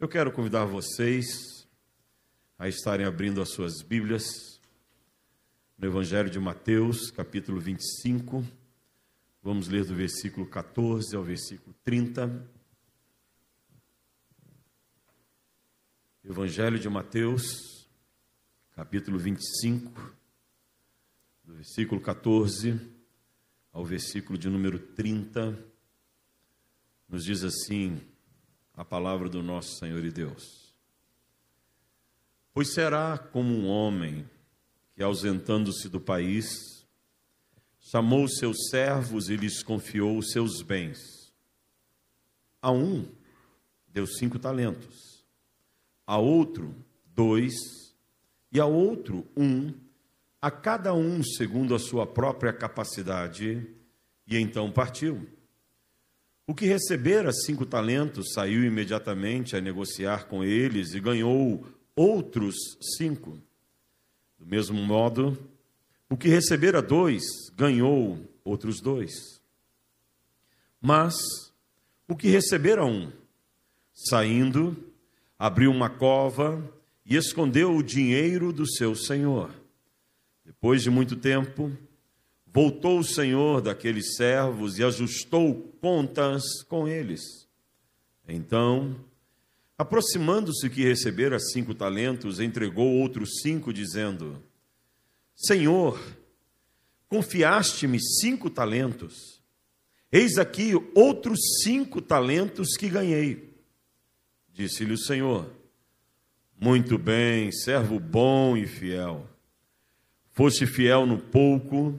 Eu quero convidar vocês a estarem abrindo as suas Bíblias no Evangelho de Mateus, capítulo 25. Vamos ler do versículo 14 ao versículo 30. Evangelho de Mateus, capítulo 25, do versículo 14 ao versículo de número 30, nos diz assim: a palavra do nosso Senhor e Deus. Pois será como um homem que, ausentando-se do país, chamou seus servos e lhes confiou os seus bens. A um deu cinco talentos, a outro dois, e a outro um, a cada um segundo a sua própria capacidade, e então partiu. O que recebera cinco talentos saiu imediatamente a negociar com eles e ganhou outros cinco. Do mesmo modo, o que recebera dois ganhou outros dois. Mas o que recebera um, saindo, abriu uma cova e escondeu o dinheiro do seu senhor. Depois de muito tempo, Voltou o Senhor daqueles servos e ajustou contas com eles. Então, aproximando-se que recebera cinco talentos, entregou outros cinco, dizendo: Senhor, confiaste-me cinco talentos. Eis aqui outros cinco talentos que ganhei. Disse-lhe o Senhor: Muito bem, servo bom e fiel. Foste fiel no pouco,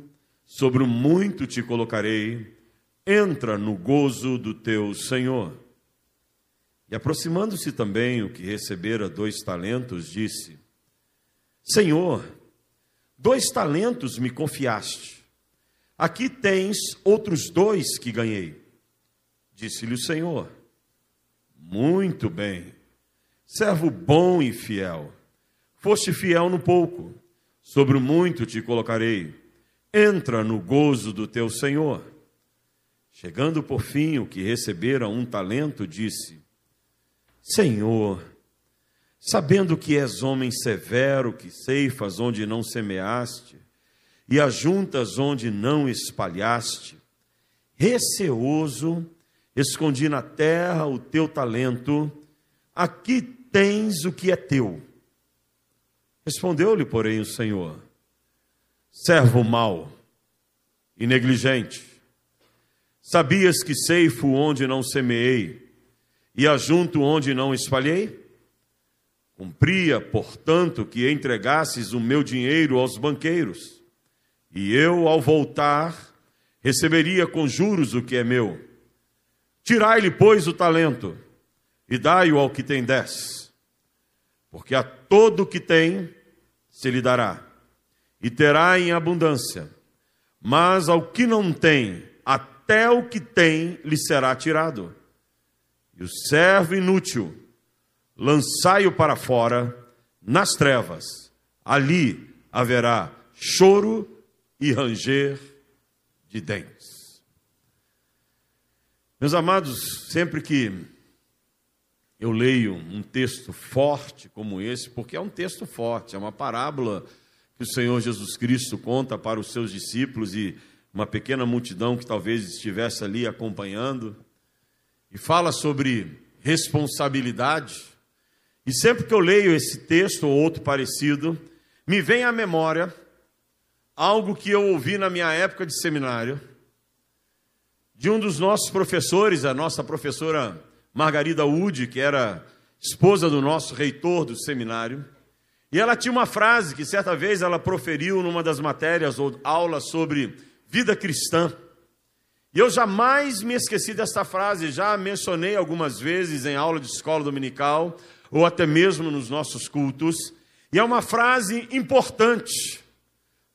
sobre o muito te colocarei, entra no gozo do teu Senhor. E aproximando-se também o que recebera dois talentos, disse: Senhor, dois talentos me confiaste. Aqui tens outros dois que ganhei. Disse-lhe o Senhor: Muito bem, servo bom e fiel. Foste fiel no pouco, sobre o muito te colocarei entra no gozo do teu Senhor. Chegando por fim o que recebera um talento, disse: Senhor, sabendo que és homem severo, que ceifas onde não semeaste, e ajuntas onde não espalhaste, receoso, escondi na terra o teu talento, aqui tens o que é teu. Respondeu-lhe, porém, o Senhor: servo mau e negligente. Sabias que ceifo onde não semeei e ajunto onde não espalhei? Cumpria, portanto, que entregasses o meu dinheiro aos banqueiros, e eu, ao voltar, receberia com juros o que é meu. Tirai-lhe, pois, o talento, e dai-o ao que tem dez, porque a todo o que tem se lhe dará e terá em abundância. Mas ao que não tem, até o que tem lhe será tirado. E o servo inútil, lançai-o para fora, nas trevas. Ali haverá choro e ranger de dentes. Meus amados, sempre que eu leio um texto forte como esse, porque é um texto forte, é uma parábola que o Senhor Jesus Cristo conta para os seus discípulos e uma pequena multidão que talvez estivesse ali acompanhando, e fala sobre responsabilidade. E sempre que eu leio esse texto ou outro parecido, me vem à memória algo que eu ouvi na minha época de seminário, de um dos nossos professores, a nossa professora Margarida Ude, que era esposa do nosso reitor do seminário. E ela tinha uma frase que certa vez ela proferiu numa das matérias ou aulas sobre vida cristã. E eu jamais me esqueci desta frase, já mencionei algumas vezes em aula de escola dominical ou até mesmo nos nossos cultos. E é uma frase importante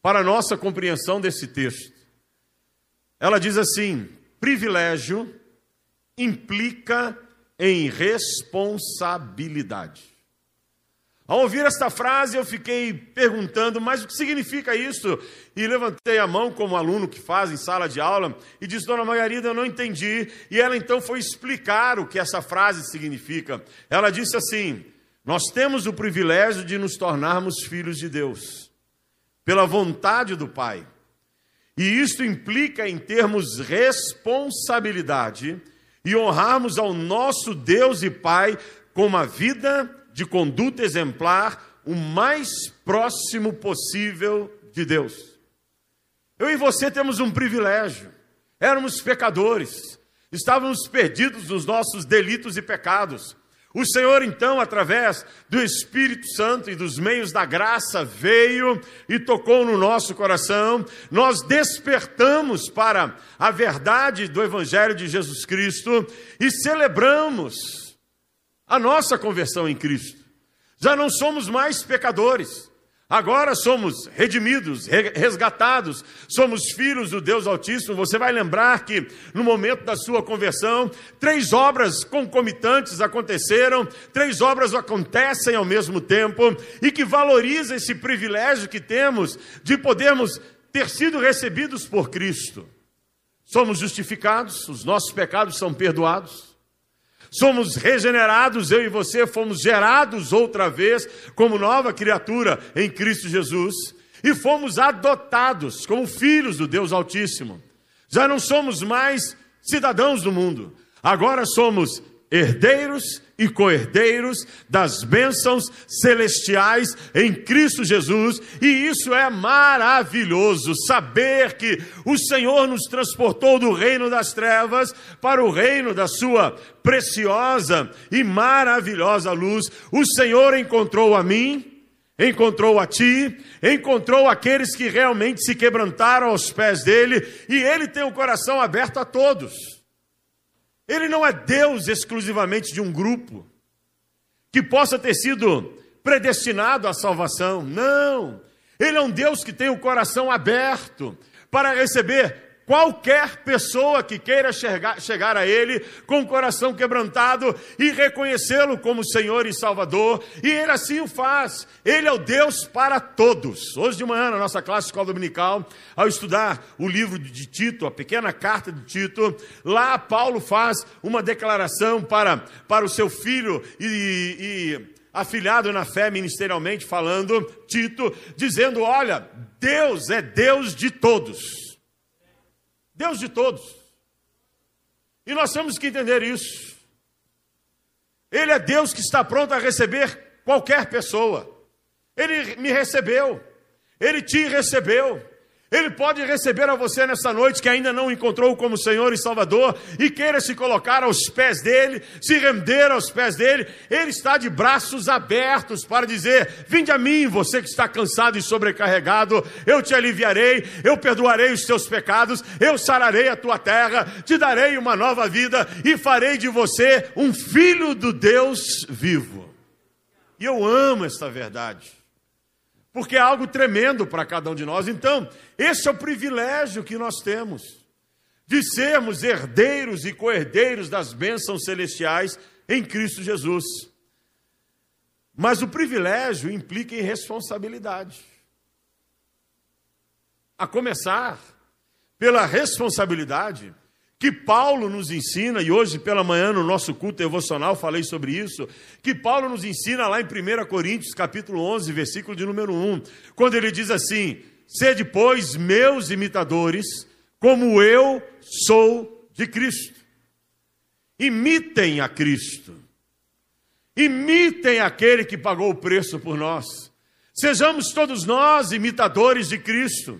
para a nossa compreensão desse texto. Ela diz assim: privilégio implica em responsabilidade. Ao ouvir esta frase, eu fiquei perguntando, mas o que significa isso? E levantei a mão como aluno que faz em sala de aula e disse, Dona Margarida, eu não entendi. E ela então foi explicar o que essa frase significa. Ela disse assim: Nós temos o privilégio de nos tornarmos filhos de Deus, pela vontade do Pai. E isto implica em termos responsabilidade e honrarmos ao nosso Deus e Pai com uma vida de conduta exemplar o mais próximo possível de Deus. Eu e você temos um privilégio. Éramos pecadores, estávamos perdidos nos nossos delitos e pecados. O Senhor, então, através do Espírito Santo e dos meios da graça, veio e tocou no nosso coração. Nós despertamos para a verdade do Evangelho de Jesus Cristo e celebramos a nossa conversão em Cristo. Já não somos mais pecadores. Agora somos redimidos, resgatados, somos filhos do Deus Altíssimo. Você vai lembrar que no momento da sua conversão, três obras concomitantes aconteceram, três obras acontecem ao mesmo tempo e que valoriza esse privilégio que temos de podermos ter sido recebidos por Cristo. Somos justificados, os nossos pecados são perdoados somos regenerados, eu e você fomos gerados outra vez como nova criatura em Cristo Jesus e fomos adotados como filhos do Deus Altíssimo. Já não somos mais cidadãos do mundo, agora somos herdeiros e co-herdeiros das bênçãos celestiais em Cristo Jesus, e isso é maravilhoso, saber que o Senhor nos transportou do reino das trevas para o reino da sua preciosa e maravilhosa luz. O Senhor encontrou a mim, encontrou a ti, encontrou aqueles que realmente se quebrantaram aos pés dele, e ele tem o coração aberto a todos. Ele não é Deus exclusivamente de um grupo que possa ter sido predestinado à salvação. Não. Ele é um Deus que tem o coração aberto para receber qualquer pessoa que queira chegar, chegar a Ele com o coração quebrantado e reconhecê-lo como Senhor e Salvador, e Ele assim o faz. Ele é o Deus para todos. Hoje de manhã, na nossa classe escola dominical, ao estudar o livro de Tito, a pequena carta de Tito, lá Paulo faz uma declaração para, para o seu filho e, e afilhado na fé ministerialmente falando, Tito, dizendo: Olha, Deus é Deus de todos. Deus de todos. E nós temos que entender isso. Ele é Deus que está pronto a receber qualquer pessoa. Ele me recebeu, ele te recebeu. Ele pode receber a você nessa noite que ainda não encontrou como Senhor e Salvador e queira se colocar aos pés dele, se render aos pés dele. Ele está de braços abertos para dizer: Vinde a mim, você que está cansado e sobrecarregado, eu te aliviarei, eu perdoarei os teus pecados, eu sararei a tua terra, te darei uma nova vida e farei de você um filho do Deus vivo. E eu amo esta verdade porque é algo tremendo para cada um de nós. Então, esse é o privilégio que nós temos de sermos herdeiros e co-herdeiros das bênçãos celestiais em Cristo Jesus. Mas o privilégio implica em responsabilidade. A começar pela responsabilidade que Paulo nos ensina, e hoje pela manhã no nosso culto devocional falei sobre isso, que Paulo nos ensina lá em 1 Coríntios capítulo 11, versículo de número 1, quando ele diz assim, sede pois meus imitadores, como eu sou de Cristo. Imitem a Cristo. Imitem aquele que pagou o preço por nós. Sejamos todos nós imitadores de Cristo.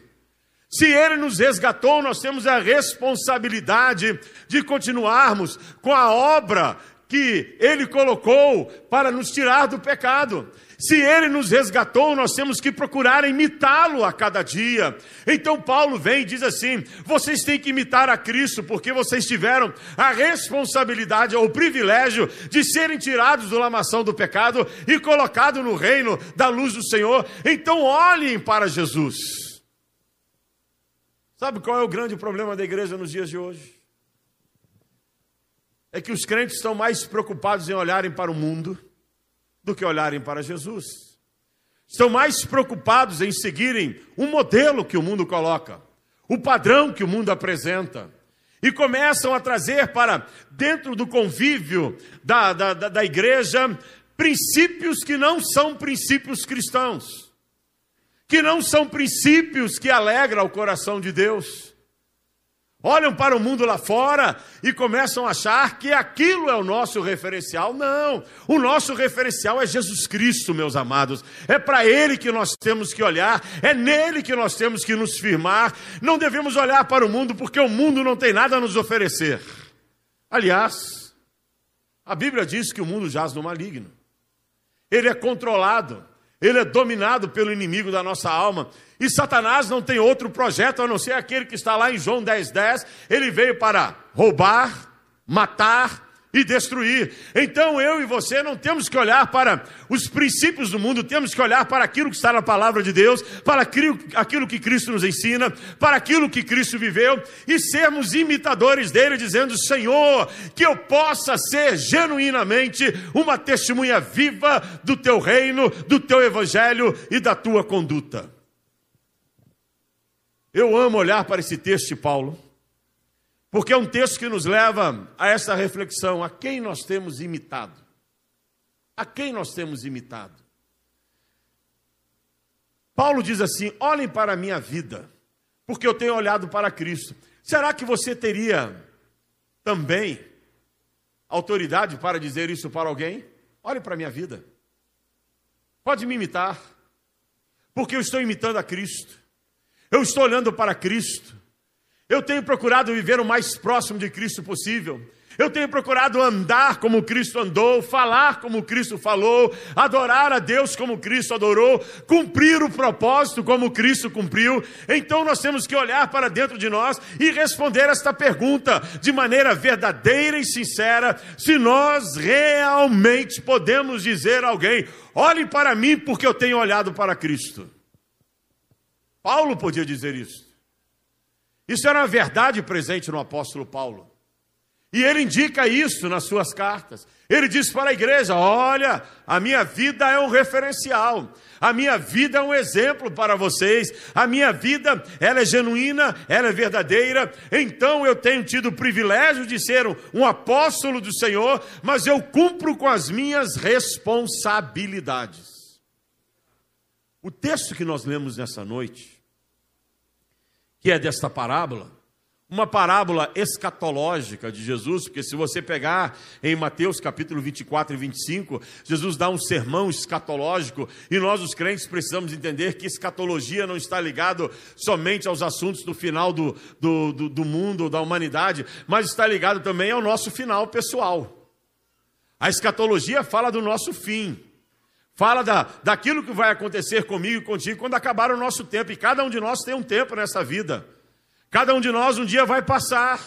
Se Ele nos resgatou, nós temos a responsabilidade de continuarmos com a obra que Ele colocou para nos tirar do pecado. Se Ele nos resgatou, nós temos que procurar imitá-lo a cada dia. Então Paulo vem e diz assim: vocês têm que imitar a Cristo, porque vocês tiveram a responsabilidade, ou o privilégio de serem tirados do lamação do pecado e colocados no reino da luz do Senhor. Então olhem para Jesus. Sabe qual é o grande problema da igreja nos dias de hoje? É que os crentes estão mais preocupados em olharem para o mundo do que olharem para Jesus. Estão mais preocupados em seguirem um modelo que o mundo coloca, o padrão que o mundo apresenta. E começam a trazer para dentro do convívio da, da, da igreja princípios que não são princípios cristãos, que não são princípios que alegram o coração de Deus olham para o mundo lá fora e começam a achar que aquilo é o nosso referencial. Não, o nosso referencial é Jesus Cristo, meus amados. É para Ele que nós temos que olhar, é nele que nós temos que nos firmar. Não devemos olhar para o mundo porque o mundo não tem nada a nos oferecer. Aliás, a Bíblia diz que o mundo jaz no maligno, ele é controlado ele é dominado pelo inimigo da nossa alma. E Satanás não tem outro projeto a não ser aquele que está lá em João 10, 10. Ele veio para roubar, matar e destruir. Então eu e você não temos que olhar para os princípios do mundo, temos que olhar para aquilo que está na palavra de Deus, para aquilo que Cristo nos ensina, para aquilo que Cristo viveu e sermos imitadores dele, dizendo: Senhor, que eu possa ser genuinamente uma testemunha viva do teu reino, do teu evangelho e da tua conduta. Eu amo olhar para esse texto de Paulo porque é um texto que nos leva a essa reflexão: a quem nós temos imitado? A quem nós temos imitado? Paulo diz assim: olhem para a minha vida, porque eu tenho olhado para Cristo. Será que você teria também autoridade para dizer isso para alguém? Olhe para a minha vida. Pode me imitar, porque eu estou imitando a Cristo. Eu estou olhando para Cristo. Eu tenho procurado viver o mais próximo de Cristo possível. Eu tenho procurado andar como Cristo andou, falar como Cristo falou, adorar a Deus como Cristo adorou, cumprir o propósito como Cristo cumpriu. Então nós temos que olhar para dentro de nós e responder esta pergunta de maneira verdadeira e sincera: se nós realmente podemos dizer a alguém, olhe para mim porque eu tenho olhado para Cristo. Paulo podia dizer isso. Isso era uma verdade presente no apóstolo Paulo. E ele indica isso nas suas cartas. Ele diz para a igreja: Olha, a minha vida é um referencial, a minha vida é um exemplo para vocês, a minha vida ela é genuína, ela é verdadeira. Então eu tenho tido o privilégio de ser um, um apóstolo do Senhor, mas eu cumpro com as minhas responsabilidades. O texto que nós lemos nessa noite que é desta parábola, uma parábola escatológica de Jesus, porque se você pegar em Mateus capítulo 24 e 25, Jesus dá um sermão escatológico e nós, os crentes, precisamos entender que escatologia não está ligado somente aos assuntos do final do, do, do, do mundo, da humanidade, mas está ligado também ao nosso final pessoal. A escatologia fala do nosso fim. Fala da, daquilo que vai acontecer comigo e contigo quando acabar o nosso tempo. E cada um de nós tem um tempo nessa vida. Cada um de nós um dia vai passar.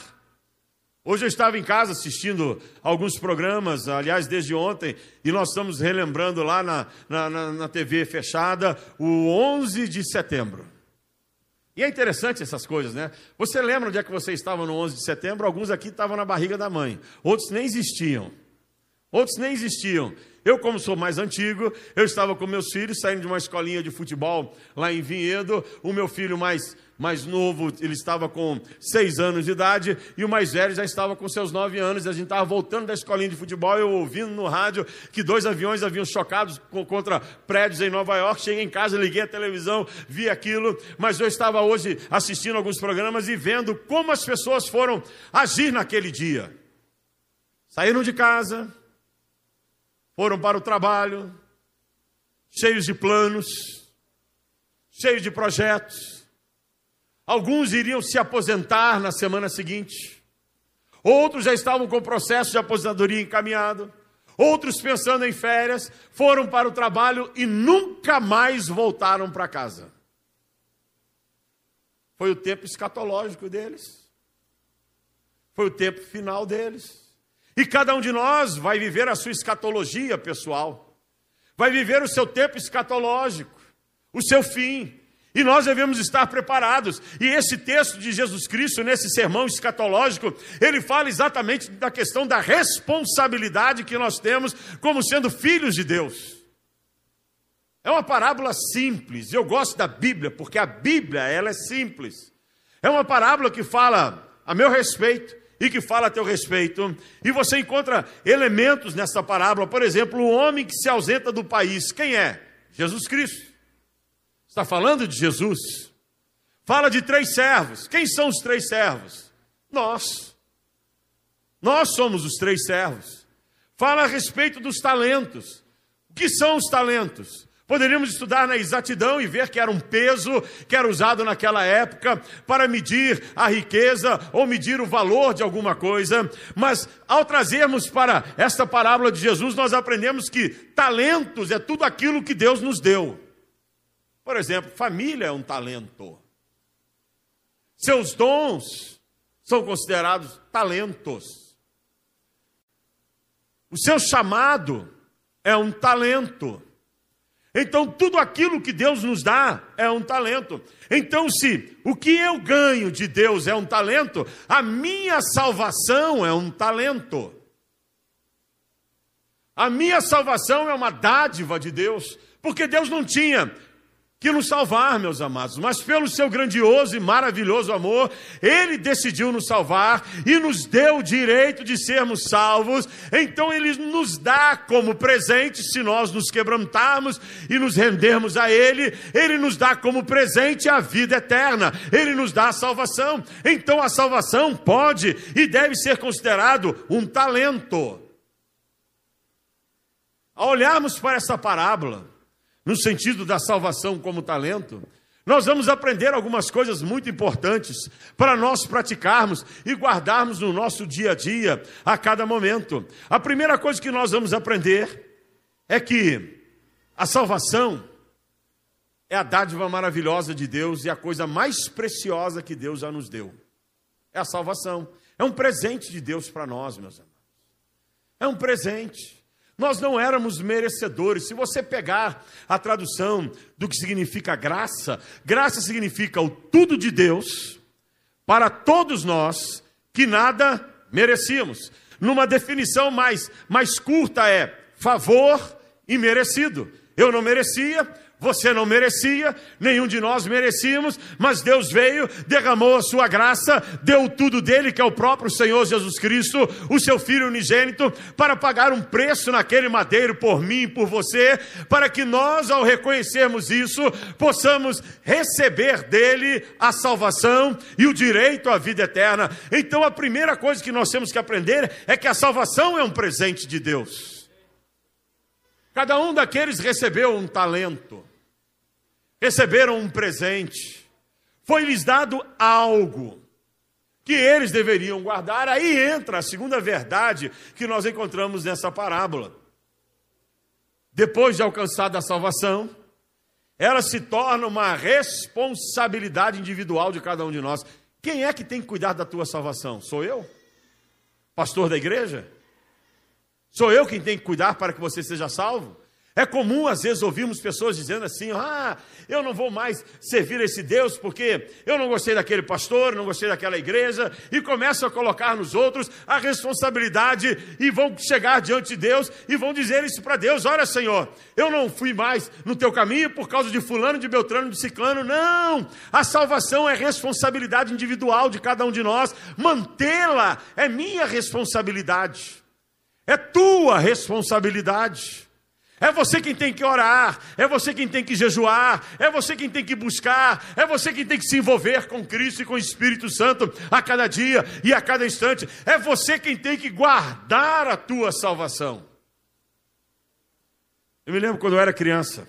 Hoje eu estava em casa assistindo alguns programas, aliás, desde ontem, e nós estamos relembrando lá na, na, na, na TV fechada o 11 de setembro. E é interessante essas coisas, né? Você lembra onde é que você estava no 11 de setembro? Alguns aqui estavam na barriga da mãe, outros nem existiam. Outros nem existiam. Eu, como sou mais antigo, eu estava com meus filhos saindo de uma escolinha de futebol lá em Vinhedo. O meu filho mais, mais novo, ele estava com seis anos de idade, e o mais velho já estava com seus nove anos. A gente estava voltando da escolinha de futebol, eu ouvindo no rádio que dois aviões haviam chocados contra prédios em Nova York. Cheguei em casa, liguei a televisão, vi aquilo, mas eu estava hoje assistindo alguns programas e vendo como as pessoas foram agir naquele dia. Saíram de casa, foram para o trabalho, cheios de planos, cheios de projetos. Alguns iriam se aposentar na semana seguinte, outros já estavam com o processo de aposentadoria encaminhado, outros pensando em férias, foram para o trabalho e nunca mais voltaram para casa. Foi o tempo escatológico deles, foi o tempo final deles. E cada um de nós vai viver a sua escatologia pessoal, vai viver o seu tempo escatológico, o seu fim. E nós devemos estar preparados. E esse texto de Jesus Cristo, nesse sermão escatológico, ele fala exatamente da questão da responsabilidade que nós temos como sendo filhos de Deus. É uma parábola simples. Eu gosto da Bíblia porque a Bíblia, ela é simples. É uma parábola que fala a meu respeito e que fala a teu respeito. E você encontra elementos nessa parábola, por exemplo, o homem que se ausenta do país. Quem é? Jesus Cristo. Está falando de Jesus. Fala de três servos. Quem são os três servos? Nós. Nós somos os três servos. Fala a respeito dos talentos. O que são os talentos? Poderíamos estudar na exatidão e ver que era um peso que era usado naquela época para medir a riqueza ou medir o valor de alguma coisa, mas ao trazermos para esta parábola de Jesus, nós aprendemos que talentos é tudo aquilo que Deus nos deu. Por exemplo, família é um talento. Seus dons são considerados talentos. O seu chamado é um talento. Então, tudo aquilo que Deus nos dá é um talento. Então, se o que eu ganho de Deus é um talento, a minha salvação é um talento. A minha salvação é uma dádiva de Deus, porque Deus não tinha que nos salvar, meus amados, mas pelo seu grandioso e maravilhoso amor, ele decidiu nos salvar e nos deu o direito de sermos salvos. Então ele nos dá como presente, se nós nos quebrantarmos e nos rendermos a ele, ele nos dá como presente a vida eterna. Ele nos dá a salvação. Então a salvação pode e deve ser considerado um talento. Ao olharmos para essa parábola, no sentido da salvação como talento, nós vamos aprender algumas coisas muito importantes para nós praticarmos e guardarmos no nosso dia a dia, a cada momento. A primeira coisa que nós vamos aprender é que a salvação é a dádiva maravilhosa de Deus e a coisa mais preciosa que Deus já nos deu. É a salvação. É um presente de Deus para nós, meus amados. É um presente. Nós não éramos merecedores. Se você pegar a tradução do que significa graça, graça significa o tudo de Deus para todos nós que nada merecíamos. Numa definição mais, mais curta é favor imerecido. Eu não merecia, você não merecia, nenhum de nós merecíamos, mas Deus veio, derramou a sua graça, deu tudo dele, que é o próprio Senhor Jesus Cristo, o seu Filho unigênito, para pagar um preço naquele madeiro por mim e por você, para que nós, ao reconhecermos isso, possamos receber dele a salvação e o direito à vida eterna. Então, a primeira coisa que nós temos que aprender é que a salvação é um presente de Deus. Cada um daqueles recebeu um talento receberam um presente, foi-lhes dado algo que eles deveriam guardar. Aí entra a segunda verdade que nós encontramos nessa parábola. Depois de alcançada a salvação, ela se torna uma responsabilidade individual de cada um de nós. Quem é que tem que cuidar da tua salvação? Sou eu? Pastor da igreja? Sou eu quem tem que cuidar para que você seja salvo? É comum, às vezes, ouvirmos pessoas dizendo assim: ah, eu não vou mais servir esse Deus porque eu não gostei daquele pastor, não gostei daquela igreja, e começam a colocar nos outros a responsabilidade e vão chegar diante de Deus e vão dizer isso para Deus: olha, Senhor, eu não fui mais no teu caminho por causa de Fulano, de Beltrano, de Ciclano. Não! A salvação é responsabilidade individual de cada um de nós, mantê-la é minha responsabilidade, é tua responsabilidade. É você quem tem que orar, é você quem tem que jejuar, é você quem tem que buscar, é você quem tem que se envolver com Cristo e com o Espírito Santo a cada dia e a cada instante. É você quem tem que guardar a tua salvação. Eu me lembro quando eu era criança,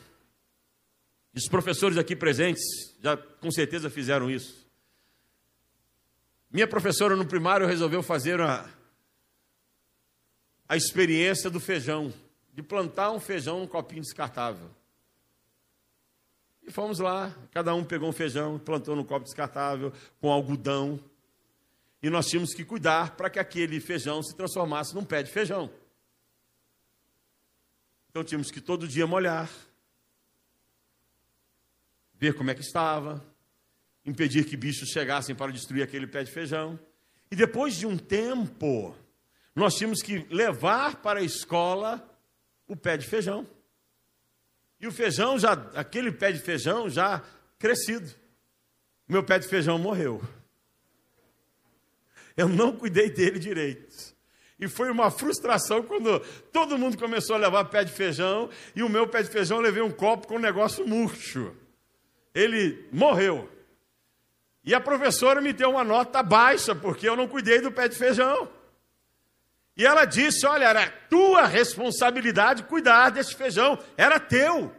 os professores aqui presentes já com certeza fizeram isso. Minha professora no primário resolveu fazer a, a experiência do feijão de plantar um feijão num copinho descartável. E fomos lá, cada um pegou um feijão, plantou num copo descartável, com algodão. E nós tínhamos que cuidar para que aquele feijão se transformasse num pé de feijão. Então tínhamos que todo dia molhar, ver como é que estava, impedir que bichos chegassem para destruir aquele pé de feijão. E depois de um tempo, nós tínhamos que levar para a escola o pé de feijão. E o feijão já, aquele pé de feijão já crescido. Meu pé de feijão morreu. Eu não cuidei dele direito. E foi uma frustração quando todo mundo começou a levar pé de feijão e o meu pé de feijão eu levei um copo com um negócio murcho. Ele morreu. E a professora me deu uma nota baixa, porque eu não cuidei do pé de feijão. E ela disse: Olha, era tua responsabilidade cuidar desse feijão, era teu.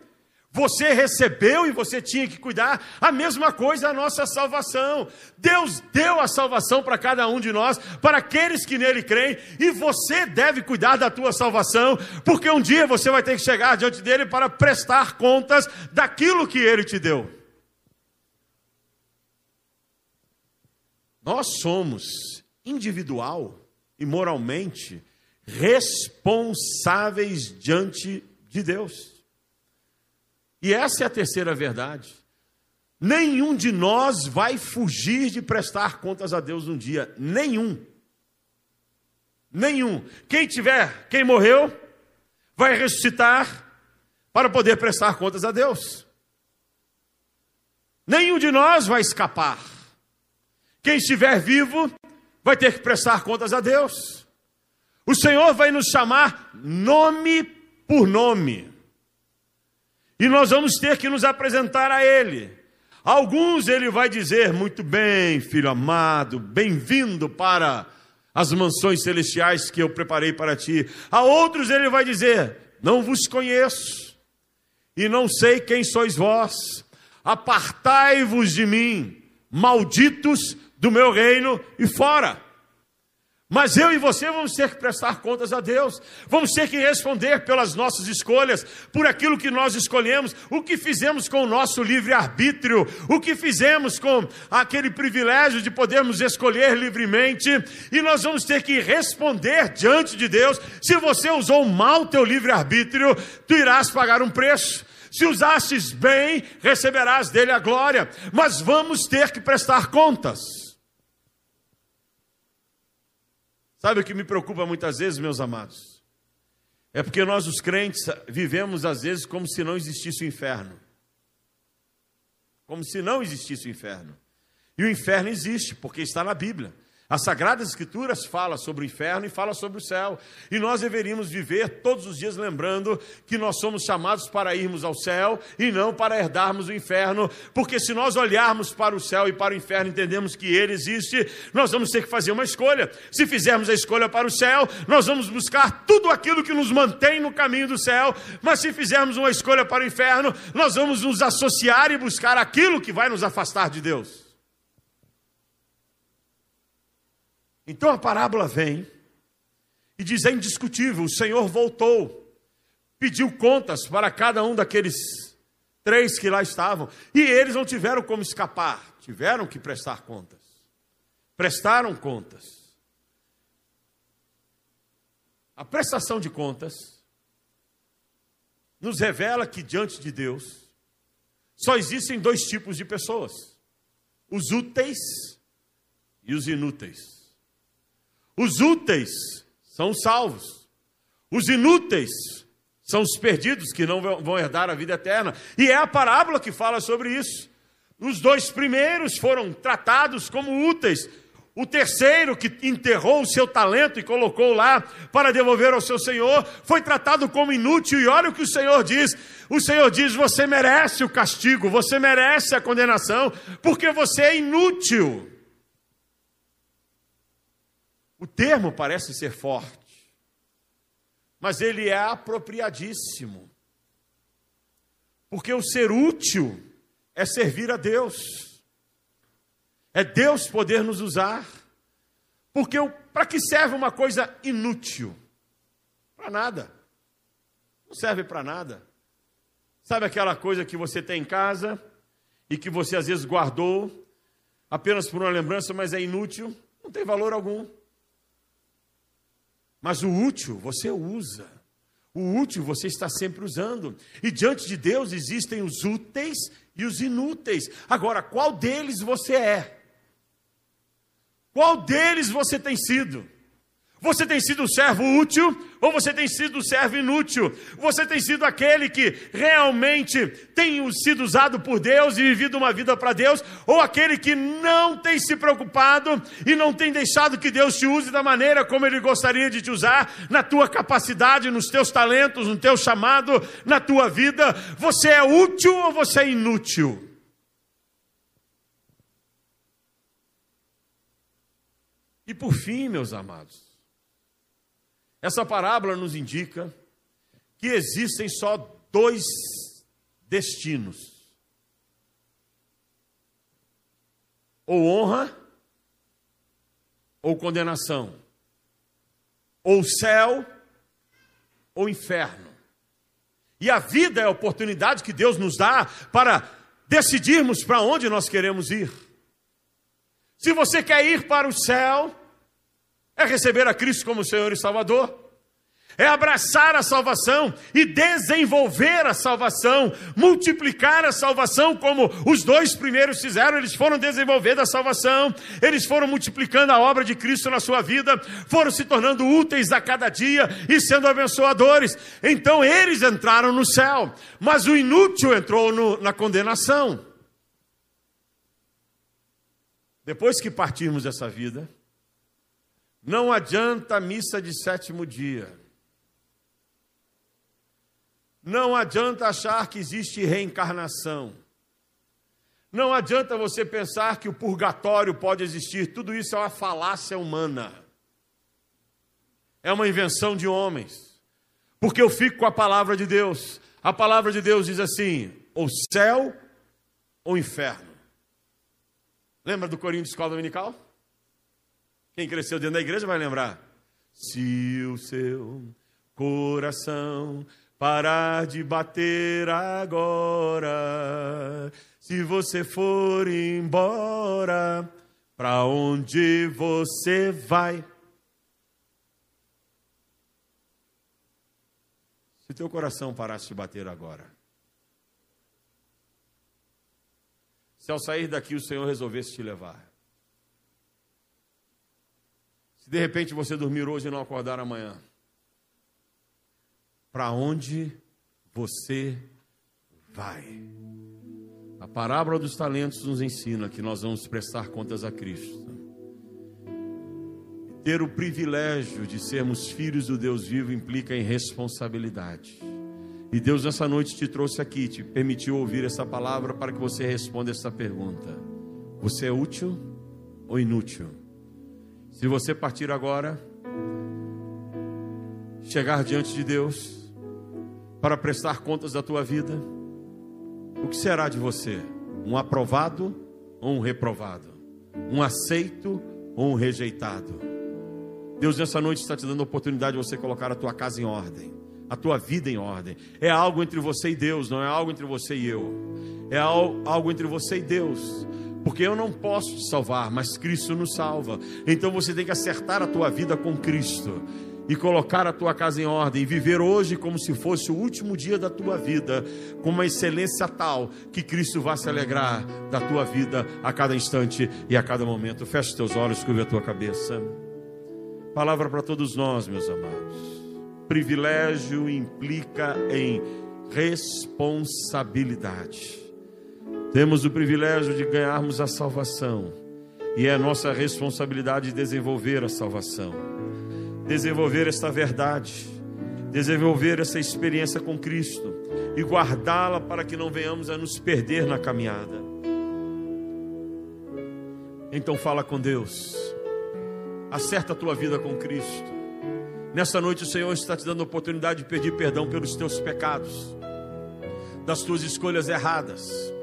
Você recebeu e você tinha que cuidar. A mesma coisa a nossa salvação. Deus deu a salvação para cada um de nós, para aqueles que nele creem, e você deve cuidar da tua salvação, porque um dia você vai ter que chegar diante dele para prestar contas daquilo que ele te deu. Nós somos individual e moralmente responsáveis diante de Deus. E essa é a terceira verdade. Nenhum de nós vai fugir de prestar contas a Deus um dia. Nenhum. Nenhum. Quem tiver, quem morreu, vai ressuscitar para poder prestar contas a Deus. Nenhum de nós vai escapar. Quem estiver vivo vai ter que prestar contas a Deus. O Senhor vai nos chamar nome por nome. E nós vamos ter que nos apresentar a Ele. Alguns ele vai dizer: Muito bem, filho amado, bem-vindo para as mansões celestiais que eu preparei para ti. A outros ele vai dizer: Não vos conheço e não sei quem sois vós. Apartai-vos de mim, malditos do meu reino e fora. Mas eu e você vamos ter que prestar contas a Deus, vamos ter que responder pelas nossas escolhas, por aquilo que nós escolhemos, o que fizemos com o nosso livre-arbítrio, o que fizemos com aquele privilégio de podermos escolher livremente, e nós vamos ter que responder diante de Deus. Se você usou mal teu livre-arbítrio, tu irás pagar um preço. Se usastes bem, receberás dele a glória, mas vamos ter que prestar contas. Sabe o que me preocupa muitas vezes, meus amados? É porque nós, os crentes, vivemos às vezes como se não existisse o inferno. Como se não existisse o inferno. E o inferno existe, porque está na Bíblia. As Sagradas Escrituras falam sobre o inferno e falam sobre o céu. E nós deveríamos viver todos os dias lembrando que nós somos chamados para irmos ao céu e não para herdarmos o inferno. Porque se nós olharmos para o céu e para o inferno, entendemos que ele existe, nós vamos ter que fazer uma escolha. Se fizermos a escolha para o céu, nós vamos buscar tudo aquilo que nos mantém no caminho do céu. Mas se fizermos uma escolha para o inferno, nós vamos nos associar e buscar aquilo que vai nos afastar de Deus. Então a parábola vem e diz: é indiscutível, o Senhor voltou, pediu contas para cada um daqueles três que lá estavam, e eles não tiveram como escapar, tiveram que prestar contas. Prestaram contas. A prestação de contas nos revela que diante de Deus só existem dois tipos de pessoas: os úteis e os inúteis. Os úteis são os salvos. Os inúteis são os perdidos que não vão herdar a vida eterna. E é a parábola que fala sobre isso. Os dois primeiros foram tratados como úteis. O terceiro, que enterrou o seu talento e colocou lá para devolver ao seu senhor, foi tratado como inútil. E olha o que o Senhor diz: o Senhor diz, você merece o castigo, você merece a condenação, porque você é inútil. O termo parece ser forte, mas ele é apropriadíssimo. Porque o ser útil é servir a Deus, é Deus poder nos usar. Porque para que serve uma coisa inútil? Para nada. Não serve para nada. Sabe aquela coisa que você tem em casa e que você às vezes guardou apenas por uma lembrança, mas é inútil? Não tem valor algum. Mas o útil você usa. O útil você está sempre usando. E diante de Deus existem os úteis e os inúteis. Agora, qual deles você é? Qual deles você tem sido? Você tem sido servo útil ou você tem sido servo inútil? Você tem sido aquele que realmente tem sido usado por Deus e vivido uma vida para Deus? Ou aquele que não tem se preocupado e não tem deixado que Deus te use da maneira como Ele gostaria de te usar, na tua capacidade, nos teus talentos, no teu chamado, na tua vida? Você é útil ou você é inútil? E por fim, meus amados, essa parábola nos indica que existem só dois destinos: ou honra ou condenação, ou céu ou inferno. E a vida é a oportunidade que Deus nos dá para decidirmos para onde nós queremos ir. Se você quer ir para o céu, é receber a Cristo como Senhor e Salvador, é abraçar a salvação e desenvolver a salvação, multiplicar a salvação, como os dois primeiros fizeram, eles foram desenvolvendo a salvação, eles foram multiplicando a obra de Cristo na sua vida, foram se tornando úteis a cada dia e sendo abençoadores. Então eles entraram no céu, mas o inútil entrou no, na condenação. Depois que partirmos dessa vida, não adianta a missa de sétimo dia. Não adianta achar que existe reencarnação. Não adianta você pensar que o purgatório pode existir. Tudo isso é uma falácia humana. É uma invenção de homens. Porque eu fico com a palavra de Deus. A palavra de Deus diz assim: ou céu ou inferno. Lembra do corinho escola dominical? Quem cresceu dentro da igreja vai lembrar. Se o seu coração parar de bater agora, se você for embora, para onde você vai? Se teu coração parasse de bater agora, se ao sair daqui o Senhor resolvesse te levar, Se de repente você dormir hoje e não acordar amanhã, para onde você vai? A parábola dos talentos nos ensina que nós vamos prestar contas a Cristo. Ter o privilégio de sermos filhos do Deus vivo implica em responsabilidade. E Deus nessa noite te trouxe aqui, te permitiu ouvir essa palavra para que você responda essa pergunta: Você é útil ou inútil? Se você partir agora, chegar diante de Deus para prestar contas da tua vida, o que será de você? Um aprovado ou um reprovado? Um aceito ou um rejeitado? Deus nessa noite está te dando a oportunidade de você colocar a tua casa em ordem, a tua vida em ordem. É algo entre você e Deus, não é algo entre você e eu. É algo entre você e Deus porque eu não posso te salvar, mas Cristo nos salva. Então você tem que acertar a tua vida com Cristo e colocar a tua casa em ordem viver hoje como se fosse o último dia da tua vida, com uma excelência tal que Cristo vá se alegrar da tua vida a cada instante e a cada momento. Feche teus olhos, curva a tua cabeça. Palavra para todos nós, meus amados. Privilégio implica em responsabilidade. Temos o privilégio de ganharmos a salvação. E é nossa responsabilidade desenvolver a salvação, desenvolver esta verdade, desenvolver essa experiência com Cristo. E guardá-la para que não venhamos a nos perder na caminhada. Então fala com Deus, acerta a tua vida com Cristo. Nessa noite o Senhor está te dando a oportunidade de pedir perdão pelos teus pecados, das tuas escolhas erradas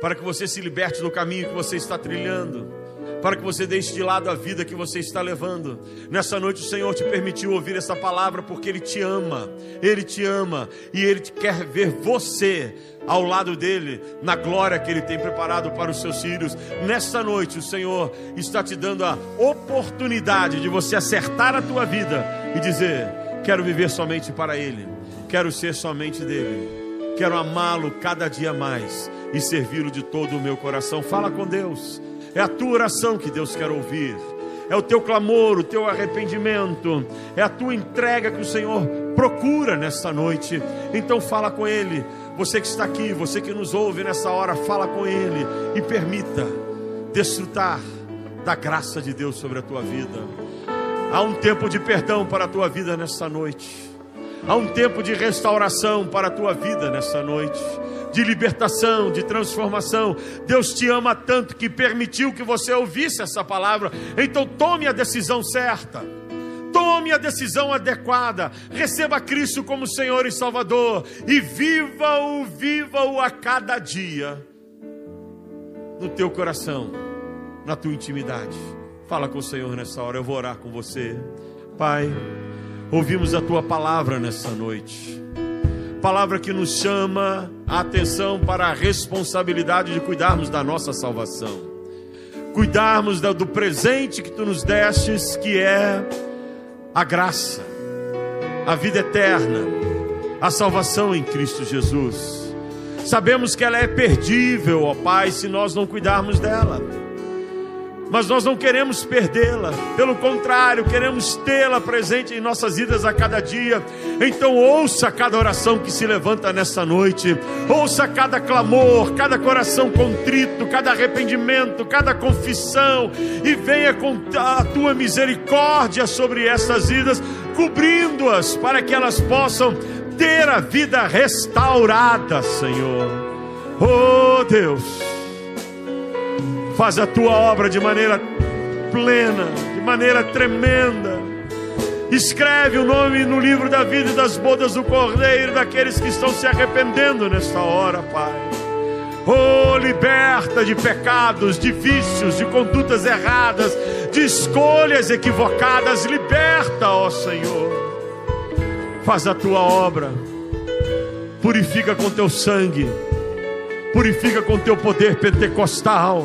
para que você se liberte do caminho que você está trilhando, para que você deixe de lado a vida que você está levando. Nessa noite o Senhor te permitiu ouvir essa palavra porque Ele te ama, Ele te ama e Ele quer ver você ao lado dele, na glória que ele tem preparado para os seus filhos. Nesta noite, o Senhor está te dando a oportunidade de você acertar a tua vida e dizer: Quero viver somente para Ele, quero ser somente dele, quero amá-lo cada dia mais e servi-lo de todo o meu coração. Fala com Deus, é a tua oração que Deus quer ouvir, é o teu clamor, o teu arrependimento, é a tua entrega que o Senhor procura nesta noite. Então fala com Ele, você que está aqui, você que nos ouve nessa hora, fala com Ele e permita desfrutar da graça de Deus sobre a tua vida. Há um tempo de perdão para a tua vida nesta noite. Há um tempo de restauração para a tua vida nesta noite, de libertação, de transformação. Deus te ama tanto que permitiu que você ouvisse essa palavra. Então tome a decisão certa. Tome a decisão adequada. Receba Cristo como Senhor e Salvador e viva-o, viva-o a cada dia no teu coração, na tua intimidade. Fala com o Senhor nessa hora, eu vou orar com você. Pai, ouvimos a tua palavra nessa noite. Palavra que nos chama a atenção para a responsabilidade de cuidarmos da nossa salvação. Cuidarmos do presente que tu nos destes, que é a graça, a vida eterna, a salvação em Cristo Jesus. Sabemos que ela é perdível, ó Pai, se nós não cuidarmos dela mas nós não queremos perdê-la, pelo contrário, queremos tê-la presente em nossas vidas a cada dia. Então, ouça cada oração que se levanta nessa noite, ouça cada clamor, cada coração contrito, cada arrependimento, cada confissão, e venha com a tua misericórdia sobre essas vidas, cobrindo-as para que elas possam ter a vida restaurada, Senhor. Oh Deus Faz a tua obra de maneira plena, de maneira tremenda. Escreve o nome no livro da vida e das bodas do Cordeiro daqueles que estão se arrependendo nesta hora, Pai. Oh, liberta de pecados, de vícios, de condutas erradas, de escolhas equivocadas. Liberta, ó Senhor. Faz a tua obra. Purifica com teu sangue. Purifica com teu poder pentecostal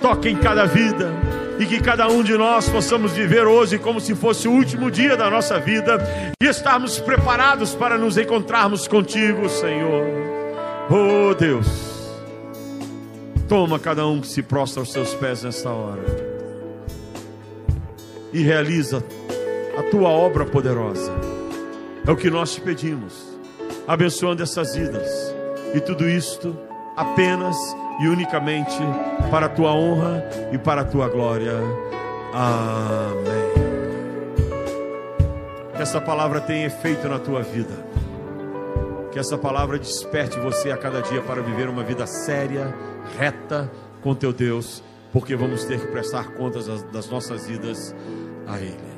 toque em cada vida e que cada um de nós possamos viver hoje como se fosse o último dia da nossa vida e estarmos preparados para nos encontrarmos contigo, Senhor. Oh Deus, toma cada um que se prostra aos teus pés nesta hora e realiza a tua obra poderosa. É o que nós te pedimos, abençoando essas vidas e tudo isto apenas e unicamente para a tua honra e para a tua glória. Amém. Que essa palavra tenha efeito na tua vida. Que essa palavra desperte você a cada dia para viver uma vida séria, reta com teu Deus, porque vamos ter que prestar contas das nossas vidas a Ele.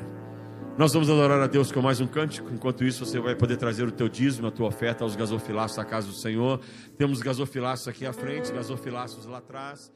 Nós vamos adorar a Deus com mais um cântico. Enquanto isso, você vai poder trazer o teu dízimo, a tua oferta aos gasofilaços da casa do Senhor. Temos gasofilaços aqui à frente, gasofilaços lá atrás.